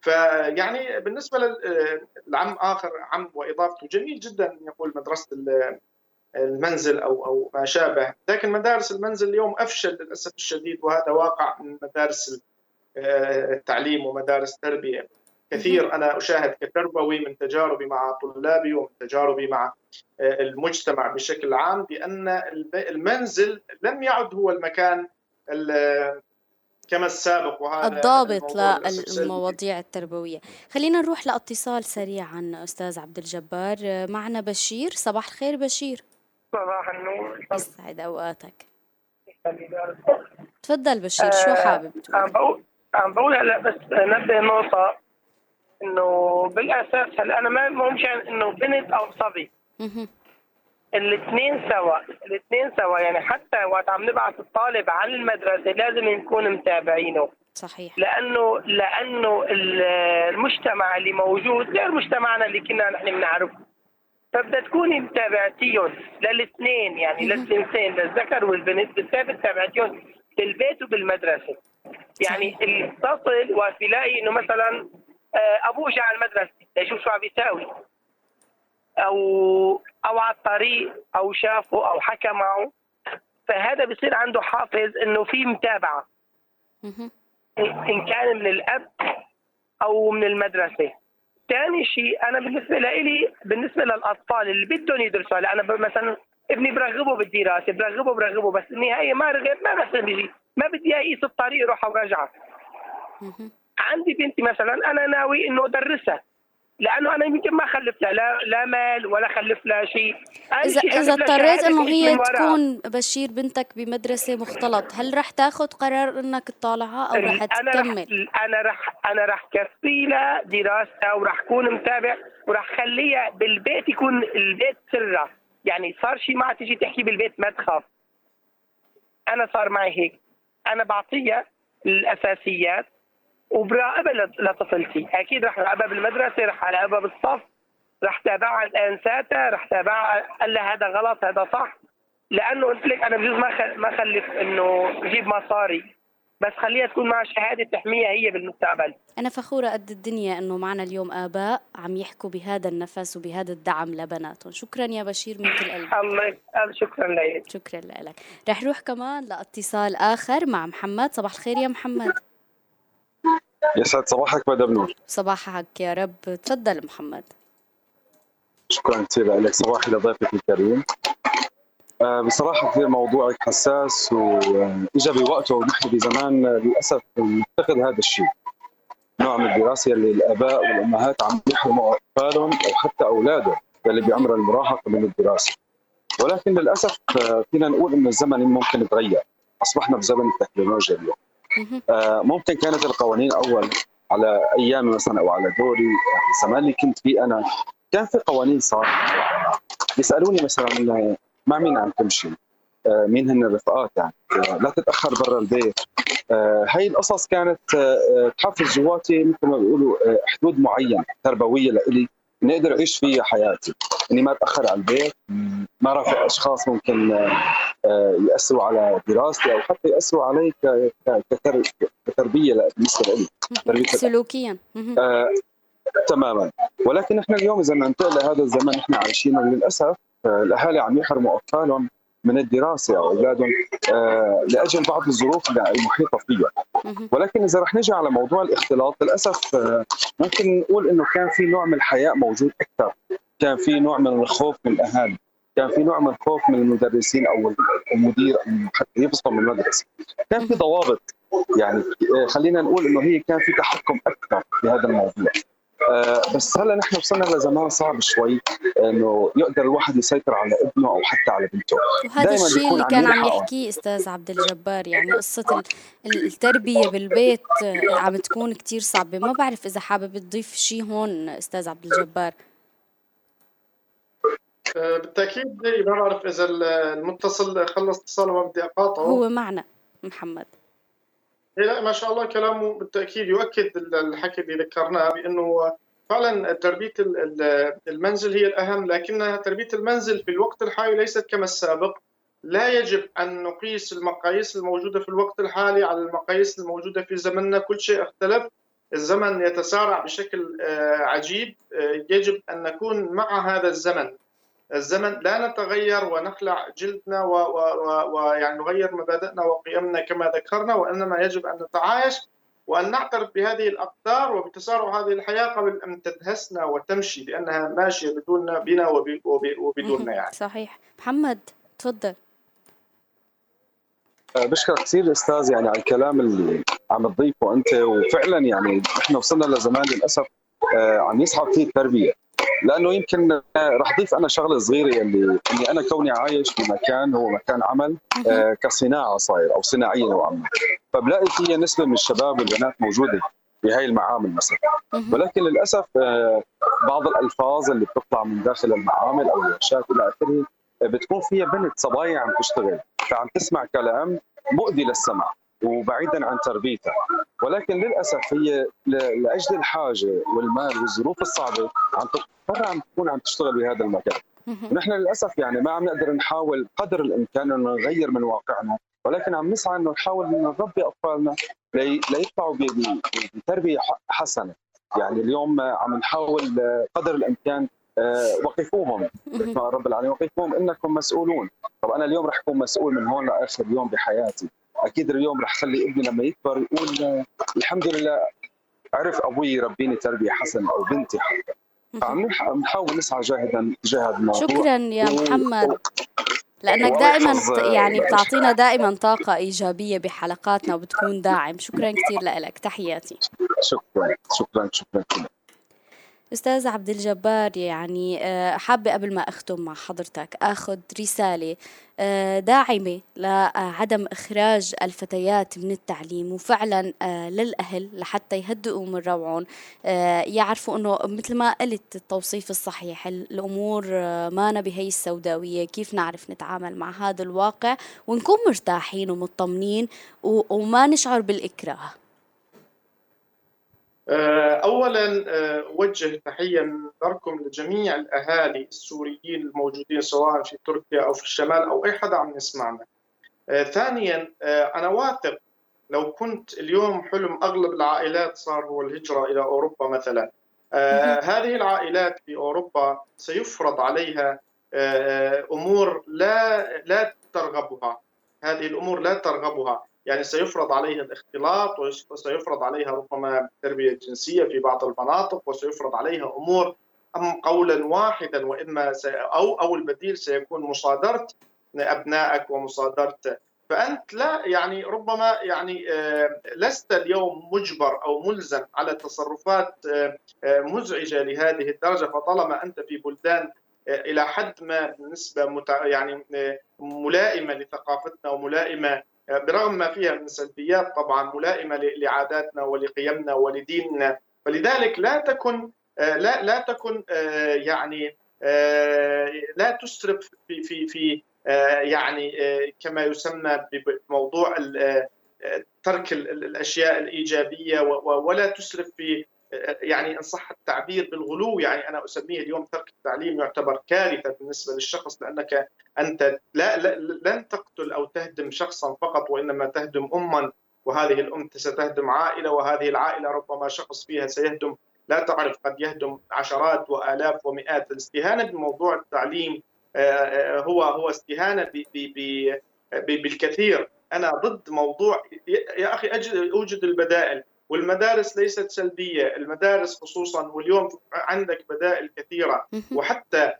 Speaker 3: فيعني بالنسبة للعم آخر عم وإضافته جميل جدا يقول مدرسة المنزل أو أو ما شابه. لكن مدارس المنزل اليوم أفشل للأسف الشديد وهذا واقع من مدارس التعليم ومدارس التربية. كثير أنا أشاهد كتربوي من تجاربي مع طلابي ومن تجاربي مع المجتمع بشكل عام بأن المنزل لم يعد هو المكان كما السابق.
Speaker 2: وهذا الضابط للمواضيع التربوية. خلينا نروح لأتصال سريعا أستاذ عبد الجبار. معنا بشير. صباح الخير بشير.
Speaker 12: صباح النور.
Speaker 2: يسعد أوقاتك. تفضل. بشير شو آه، حابب
Speaker 12: تقول؟ عم بقول عم بقول هلا بس نبه نقطة إنه بالأساس هلا أنا ما مو مشان إنه بنت أو صبي. الاثنين سوا الاثنين سوا. يعني حتى وقت عم نبعث الطالب على المدرسة لازم نكون متابعينه.
Speaker 2: صحيح.
Speaker 12: لأنه لأنه ال- المجتمع اللي موجود غير مجتمعنا اللي كنا نحن بنعرفه. فبدها تكوني متابعتيهم للاثنين يعني للجنسين للذكر والبنت بالثابت تابعتيهم بالبيت وبالمدرسة. يعني التصل وتلاقي إنه مثلا آه، أبوه جاء على المدرسة ليشوف شو عم بيساوي. أو أو على الطريق أو شافه أو حكى معه. فهذا بصير عنده حافز إنه في
Speaker 2: متابعة.
Speaker 12: إن كان من الأب أو من المدرسة. ثاني شيء أنا بالنسبة لي بالنسبة للأطفال اللي بدهم يدرسوا هلا أنا مثلا ابني برغبه بالدراسة برغبه برغبه بس النهاية ما رغب ما مثلا بيجي ما بدي اقيس الطريق روحه وراجعه. عندي بنتي مثلا أنا ناوي إنه أدرسها لأنه أنا يمكن ما خلف لها لا, لا مال ولا خلف لها شيء.
Speaker 2: اذا
Speaker 12: إذا
Speaker 2: اضطريت
Speaker 12: شهادة
Speaker 2: انه هي. تكون بشير بنتك بمدرسة مختلط هل رح تاخذ قرار إنك تطالعها أو رح تكمل؟
Speaker 12: أنا رح أنا رح كفي لها دراستها ورح كون متابع ورح خليها بالبيت يكون البيت سرها يعني صار شيء ما تيجي تحكي بالبيت ما تخاف. أنا صار معي هيك. أنا بعطيها الأساسيات وبراقبها لط- لطفلتي أكيد رح راقبها بالمدرسة رح راقبها بالصف رح تابعها الانساتها رح تابعها قال لها هذا غلط هذا صح. لأنه قلت لك أنا بجوز ما ما خلف إنه جيب مصاري. بس خليها تكون معها شهادة تحميها هي بالمستقبل.
Speaker 2: أنا فخورة قد الدنيا إنه معنا اليوم آباء عم يحكوا بهذا النفس وبهذا الدعم لبناتهم. شكرا يا بشير من كل قلب
Speaker 12: الله شكرا لك.
Speaker 2: شكرا لك. رح نروح كمان لإتصال آخر مع محمد. صباح الخير يا محمد.
Speaker 13: يسعد صباحك مدام نور.
Speaker 2: صباحك يا رب. تفضل محمد.
Speaker 13: شكرا كثير لك. صباحي لضيفك الكريم. آه، بصراحة كثير موضوعك حساس وإجا بوقته ونحن بزمان للأسف نفتقد هذا الشيء. نوع من الدراسة اللي الآباء والأمهات عم يحرموا أطفالهم أو حتى أولادهم اللي بعمر المراهقة من الدراسة. ولكن للأسف آه، فينا نقول إنه الزمن ممكن يتغير. أصبحنا بزمن التكنولوجيا اليوم. ممكن كانت القوانين أول على أيامي مثلا أو على دوري آه، الزمان اللي كنت فيه أنا كان في قوانين صارت بيسالوني مثلا آه، مع مين عم تمشي؟ آه، مين هن الرفقات يعني؟ آه، لا تتأخر برا البيت آه، هاي القصص كانت آه، آه، تحفز جواتي مثل ما بيقولوا آه، حدود معينة تربوية لإلي اني أقدر اعيش فيها حياتي إني ما أتأخر على البيت ما رافق أشخاص ممكن آه، يأثروا على دراستي أو حتى يأثروا علي كتربية بالنسبة لي
Speaker 2: سلوكيا.
Speaker 13: آه، تماما ولكن إحنا اليوم إذا ننتقل لهذا الزمن نحن عايشينه للأسف آه، الأهالي عم يحرموا اطفالهم من الدراسة أو أولادهم آه، لأجل بعض الظروف المحيطه فيها. ولكن إذا رح نجي على موضوع الاختلاط للأسف آه، ممكن نقول إنه كان في نوع من الحياء موجود أكثر. كان في نوع من الخوف من الأهالي. كان في نوع من الخوف من المدرسين أو المدير حتى يفصل من المدرسة. كان في ضوابط. يعني آه، خلينا نقول إنه هي كان في تحكم أكثر في هذا الموضوع. بس هلا نحن وصلنا لزمان صعب شوي إنه يقدر الواحد يسيطر على ابنه أو حتى على بنته.
Speaker 2: وهذا الشيء اللي كان عم. يحكيه أستاذ عبد الجبار يعني قصة ال- التربية بالبيت آه، عم تكون كتير صعبة. ما بعرف إذا حابب تضيف شيء هون أستاذ عبد الجبار.
Speaker 3: آه، بالتأكيد ما بعرف إذا المتصل خلص اتصاله ما بدي أقاطعه.
Speaker 2: هو معنا محمد.
Speaker 3: إيه لا ما شاء الله كلامه بالتأكيد يؤكد الحكي اللي ذكرناه بأنه فعلا تربية ال- ال- المنزل هي الأهم لكنها تربية المنزل في الوقت الحالي ليست كما السابق. لا يجب أن نقيس المقاييس الموجودة في الوقت الحالي على المقاييس الموجودة في زمننا. كل شيء اختلف. الزمن يتسارع بشكل آه، عجيب. آه، يجب أن نكون مع هذا الزمن. الزمن لا نتغير ونخلع جلدنا ويعني نغير مبادئنا وقيمنا كما ذكرنا وإنما يجب أن نتعايش وأن نعترف بهذه الأقدار وبتسارع هذه الحياة قبل أن تدهسنا وتمشي لأنها ماشية بدوننا بنا وب- وب- وبدوننا يعني.
Speaker 2: صحيح. محمد تفضل.
Speaker 13: آه، بشكرك كثير أستاذ يعني على الكلام اللي عم تضيفه أنت وفعلا يعني نحن وصلنا لزمان للأسف آه، عم يصعب فيه التربية. لأنه يمكن رح ضيف أنا شغلة صغيرة اللي إني أنا كوني عايش بمكان هو مكان عمل آه، كصناعة صاير أو صناعية نوعا ما. فبلاقي فيها نسبة من الشباب والبنات موجودة بهاي المعامل مثلا. ولكن للأسف آه، بعض الألفاظ اللي بتطلع من داخل المعامل أو الورشات إلى آخره آه، بتكون فيها بنت صبايا عم تشتغل فعم تسمع كلام مؤذي للسمع وبعيدا عن تربيتها ولكن للأسف هي لأجل الحاجة والمال والظروف الصعبة عم تضطر عم تكون عم تشتغل بهذا المكان ونحن للأسف يعني ما عم نقدر نحاول قدر الإمكان إنه نغير من واقعنا ولكن عم نسعى إنه نحاول إنه نربي أطفالنا ليطلعوا بتربية حسنة. يعني اليوم عم نحاول قدر الإمكان آه، وقفوهم. رب العالمين وقفوهم إنكم مسؤولون. طب أنا اليوم رح أكون مسؤول من هون لآخر يوم بحياتي. أكيد اليوم رح خلي ابني لما يكبر يقول الحمد لله عرف أبوي يربيني تربية حسنة أو بنتي حتى. فعم نحاول نسعى جاهدا تجاه الموضوع
Speaker 2: شكرا يا محمد. لأنك دائما يعني بتعطينا دائما طاقة إيجابية بحلقاتنا وبتكون داعم. شكرا كثير لك تحياتي.
Speaker 13: شكرا شكرا شكرا
Speaker 2: أستاذ عبد الجبار يعني آه، حابة قبل ما أختم مع حضرتك أخذ رسالة آه، داعمة لعدم إخراج الفتيات من التعليم وفعلا آه، للأهل لحتى يهدئوا من روعهم. يعرفوا أنه مثل ما قلت التوصيف الصحيح الأمور ما بهي السوداوية كيف نعرف نتعامل مع هذا الواقع ونكون مرتاحين ومطمنين وما نشعر بالإكراه.
Speaker 3: اولا آه، أوجه تحية من داركم لجميع الأهالي السوريين الموجودين سواء في تركيا أو في الشمال أو أي حدا عم يسمعنا. آه، ثانيا أنا واثق لو كنت اليوم حلم أغلب العائلات صار هو الهجرة إلى أوروبا مثلا. هذه العائلات في أوروبا سيفرض عليها أمور لا لا ترغبها. هذه الأمور لا ترغبها. يعني سيفرض عليها الاختلاط وسيفرض عليها ربما التربيه الجنسيه في بعض المناطق وسيفرض عليها أمور ام قولا واحدا واما أو أو البديل سيكون مصادرة ابنائك ومصادرة. فأنت لا يعني ربما يعني آه، لست اليوم مجبر أو ملزم على تصرفات آه، آه، مزعجة لهذه الدرجة فطالما أنت في بلدان إلى حد ما بالنسبة يعني ملائمة لثقافتنا وملائمة برغم ما فيها من سلبيات طبعا ملائمة لعاداتنا ولقيمنا ولديننا. فلذلك لا تكن لا لا تكن يعني لا تسرف في في في يعني كما يسمى بموضوع ترك الأشياء الإيجابية ولا تسرف في يعني إن صح التعبير بالغلو. يعني أنا أسميه اليوم ترك التعليم يعتبر كارثة بالنسبة للشخص لأنك أنت لا, لن تهدم شخصا فقط وإنما تهدم اما وهذه الام ستهدم عائلة وهذه العائلة ربما شخص فيها سيهدم. لا تعرف قد يهدم عشرات وآلاف ومئات. الاستهانة بموضوع التعليم آه، آه، هو هو استهانة بالكثير. أنا ضد موضوع يا أخي أوجد البدائل. والمدارس ليست سلبية، المدارس خصوصا واليوم عندك بدائل كثيرة. وحتى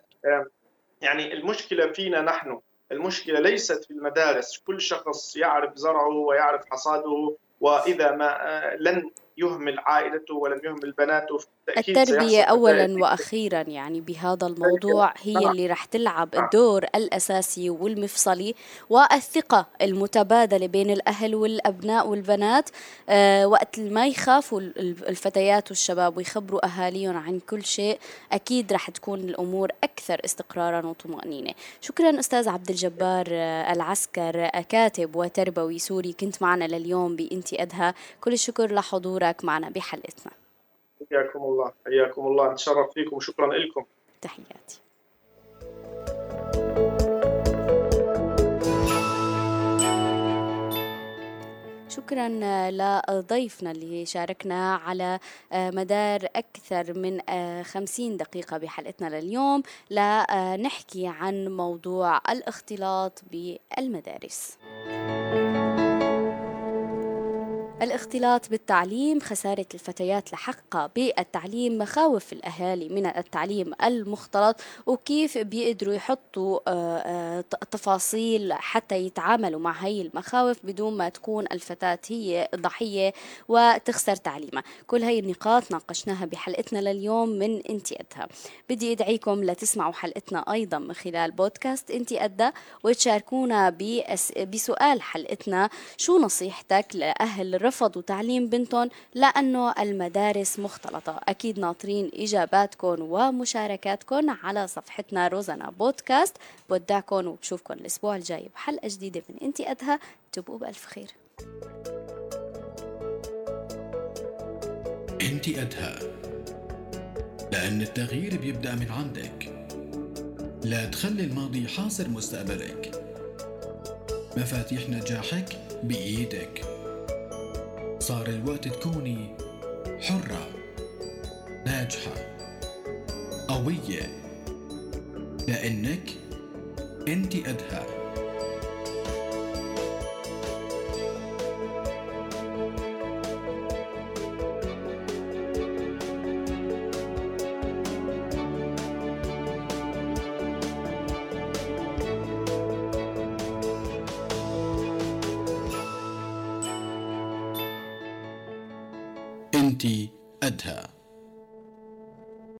Speaker 3: يعني المشكلة فينا نحن، المشكلة ليست في المدارس، كل شخص يعرف زرعه ويعرف حصاده وإذا ما آه، لن يهمل عائلته ولم يهمل بناته.
Speaker 2: التربية أولا وأخيرا يعني بهذا الموضوع هي اللي رح تلعب الدور الأساسي والمفصلي والثقة المتبادلة بين الأهل والأبناء والبنات آه وقت ما يخافوا الفتيات والشباب ويخبروا أهاليهم عن كل شيء أكيد رح تكون الأمور أكثر استقرارا وطمأنينة. شكرا أستاذ عبد الجبار آه، العسكر كاتب وتربوي سوري كنت معنا لليوم بإنتي أدهى. كل الشكر لحضورك معنا بحلقتنا.
Speaker 3: حياكم الله. حياكم الله. نتشرف فيكم. وشكرا لكم.
Speaker 2: تحياتي. شكرا لضيفنا اللي شاركنا على مدار أكثر من خمسين دقيقة بحلقتنا لليوم. لنحكي عن موضوع الاختلاط بالمدارس. الاختلاط بالتعليم خسارة الفتيات لحقها بالتعليم مخاوف الأهالي من التعليم المختلط وكيف بيقدروا يحطوا آه، آه، تفاصيل حتى يتعاملوا مع هاي المخاوف بدون ما تكون الفتاة هي ضحية وتخسر تعليمها. كل هاي النقاط ناقشناها بحلقتنا لليوم من انتي أدها بدي أدعيكم لتسمعوا حلقتنا أيضا من خلال بودكاست انتي أدى وتشاركونا بسؤال حلقتنا شو نصيحتك لأهل رفضوا تعليم بنتهم لأنه المدارس مختلطة. أكيد ناطرين إجاباتكم ومشاركاتكم على صفحتنا روزانا بودكاست. بودعكم وبشوفكم الأسبوع الجاي بحلقة جديدة من إنتي أدهى. تبقوا بألف خير.
Speaker 1: انت أدهى. لأن التغيير بيبدأ من عندك. لا تخلي الماضي حاصر مستقبلك. مفاتيح نجاحك بإيدك. صار الوقت تكوني حرة ناجحة قوية. لأنك أنت أدهى.